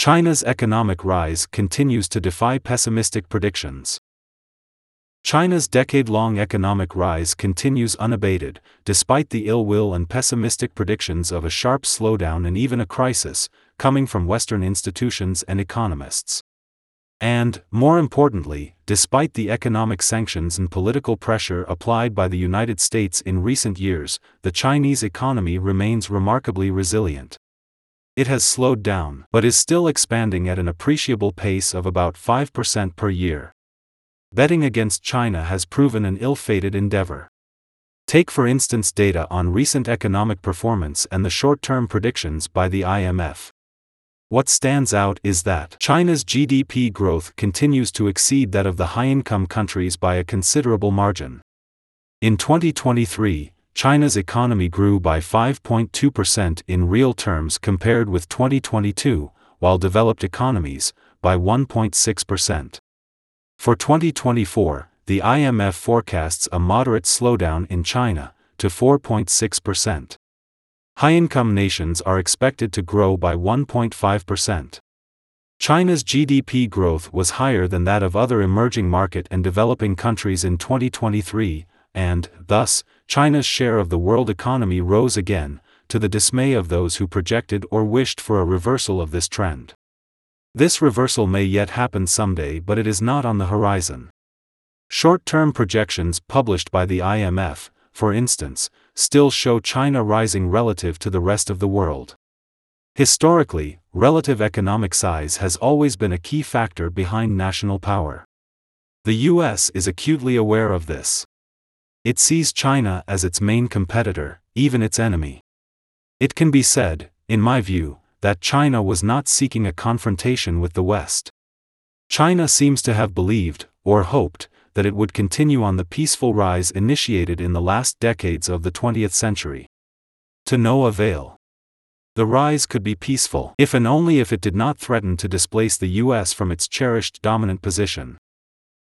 China's economic rise continues to defy pessimistic predictions. China's decade long economic rise continues unabated, despite the ill will and pessimistic predictions of a sharp slowdown and even a crisis, coming from Western institutions and economists. And, more importantly, despite the economic sanctions and political pressure applied by the United States in recent years, the Chinese economy remains remarkably resilient. It has slowed down, but is still expanding at an appreciable pace of about 5% per year. Betting against China has proven an ill fated endeavor. Take for instance data on recent economic performance and the short term predictions by the IMF. What stands out is that China's GDP growth continues to exceed that of the high income countries by a considerable margin. In 2023, China's economy grew by 5.2% in real terms compared with 2022, while developed economies, by 1.6%. For 2024, the IMF forecasts a moderate slowdown in China, to 4.6%. High income nations are expected to grow by 1.5%. China's GDP growth was higher than that of other emerging market and developing countries in 2023, and, thus, China's share of the world economy rose again, to the dismay of those who projected or wished for a reversal of this trend. This reversal may yet happen someday, but it is not on the horizon. Short term projections published by the IMF, for instance, still show China rising relative to the rest of the world. Historically, relative economic size has always been a key factor behind national power. The US is acutely aware of this. It sees China as its main competitor, even its enemy. It can be said, in my view, that China was not seeking a confrontation with the West. China seems to have believed, or hoped, that it would continue on the peaceful rise initiated in the last decades of the 20th century. To no avail. The rise could be peaceful if and only if it did not threaten to displace the US from its cherished dominant position.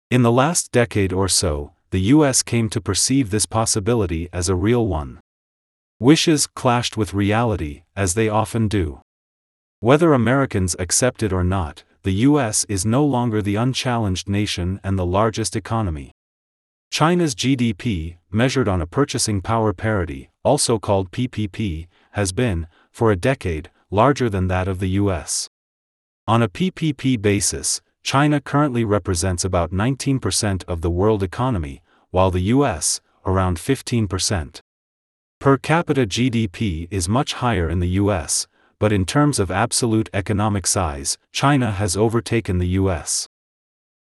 In the last decade or so, the US came to perceive this possibility as a real one. Wishes clashed with reality, as they often do. Whether Americans accept it or not, the US is no longer the unchallenged nation and the largest economy. China's GDP, measured on a purchasing power parity, also called PPP, has been, for a decade, larger than that of the US. On a PPP basis, China currently represents about 19% of the world economy, while the US, around 15%. Per capita GDP is much higher in the US, but in terms of absolute economic size, China has overtaken the US.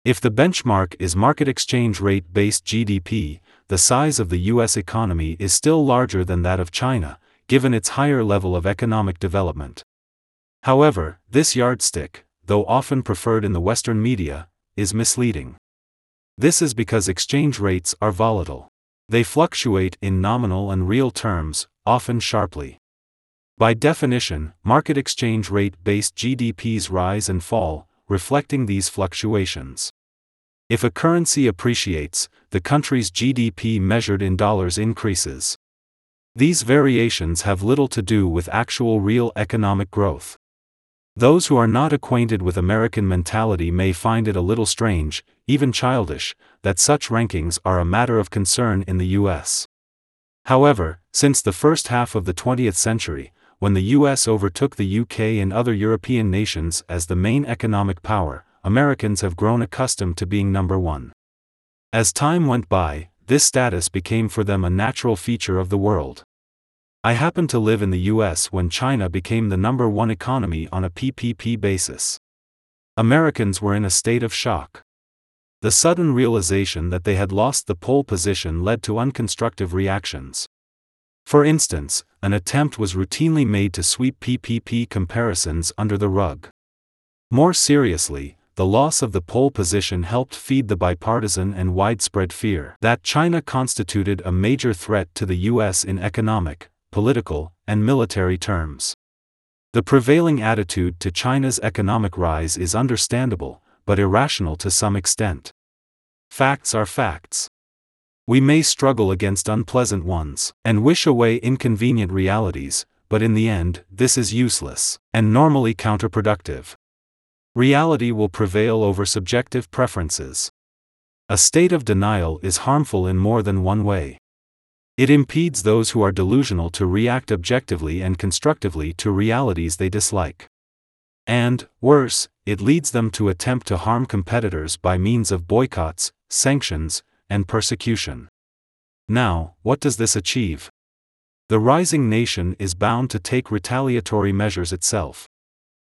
If the benchmark is market exchange rate based GDP, the size of the US economy is still larger than that of China, given its higher level of economic development. However, this yardstick, though often preferred in the Western media, is misleading. This is because exchange rates are volatile. They fluctuate in nominal and real terms, often sharply. By definition, market exchange rate based GDPs rise and fall, reflecting these fluctuations. If a currency appreciates, the country's GDP measured in dollars increases. These variations have little to do with actual real economic growth. Those who are not acquainted with American mentality may find it a little strange, even childish, that such rankings are a matter of concern in the US. However, since the first half of the 20th century, when the US overtook the UK and other European nations as the main economic power, Americans have grown accustomed to being number one. As time went by, this status became for them a natural feature of the world. I happened to live in the US when China became the number one economy on a PPP basis. Americans were in a state of shock. The sudden realization that they had lost the pole position led to unconstructive reactions. For instance, an attempt was routinely made to sweep PPP comparisons under the rug. More seriously, the loss of the pole position helped feed the bipartisan and widespread fear that China constituted a major threat to the U.S. in economic, political, and military terms. The prevailing attitude to China's economic rise is understandable, but irrational to some extent. Facts are facts. We may struggle against unpleasant ones, and wish away inconvenient realities, but in the end, this is useless, and normally counterproductive. Reality will prevail over subjective preferences. A state of denial is harmful in more than one way. It impedes those who are delusional to react objectively and constructively to realities they dislike. And, worse, it leads them to attempt to harm competitors by means of boycotts, sanctions, and persecution. Now, what does this achieve? The rising nation is bound to take retaliatory measures itself.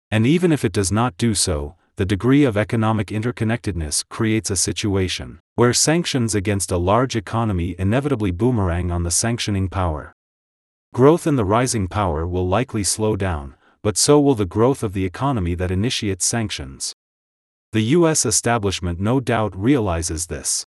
And even if it does not do so, the degree of economic interconnectedness creates a situation where sanctions against a large economy inevitably boomerang on the sanctioning power. Growth in the rising power will likely slow down, but so will the growth of the economy that initiates sanctions. The US establishment no doubt realizes this.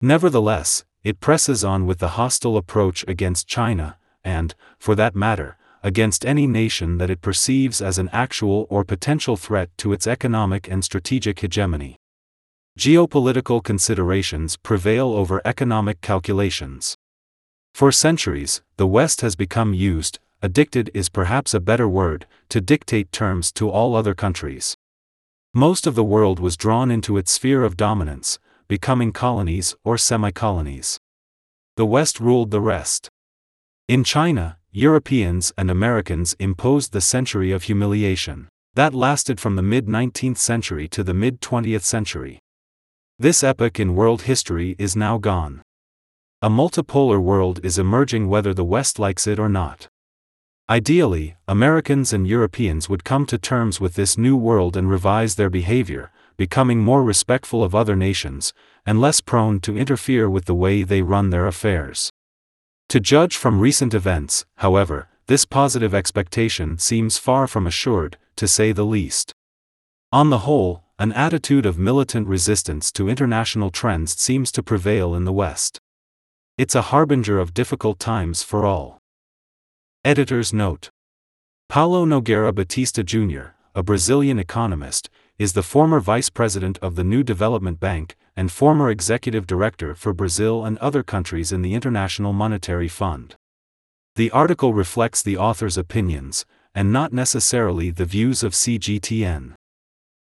Nevertheless, it presses on with the hostile approach against China, and, for that matter, against any nation that it perceives as an actual or potential threat to its economic and strategic hegemony. Geopolitical considerations prevail over economic calculations. For centuries, the West has become used, addicted is perhaps a better word, to dictate terms to all other countries. Most of the world was drawn into its sphere of dominance, becoming colonies or semi colonies. The West ruled the rest. In China, Europeans and Americans imposed the century of humiliation. That lasted from the mid 19th century to the mid 20th century. This epoch in world history is now gone. A multipolar world is emerging whether the West likes it or not. Ideally, Americans and Europeans would come to terms with this new world and revise their behavior, becoming more respectful of other nations, and less prone to interfere with the way they run their affairs. To judge from recent events, however, this positive expectation seems far from assured, to say the least. On the whole, an attitude of militant resistance to international trends seems to prevail in the West. It's a harbinger of difficult times for all. Editor's note Paulo Nogueira Batista Jr., a Brazilian economist, is the former vice president of the New Development Bank and former executive director for Brazil and other countries in the International Monetary Fund. The article reflects the author's opinions, and not necessarily the views of CGTN.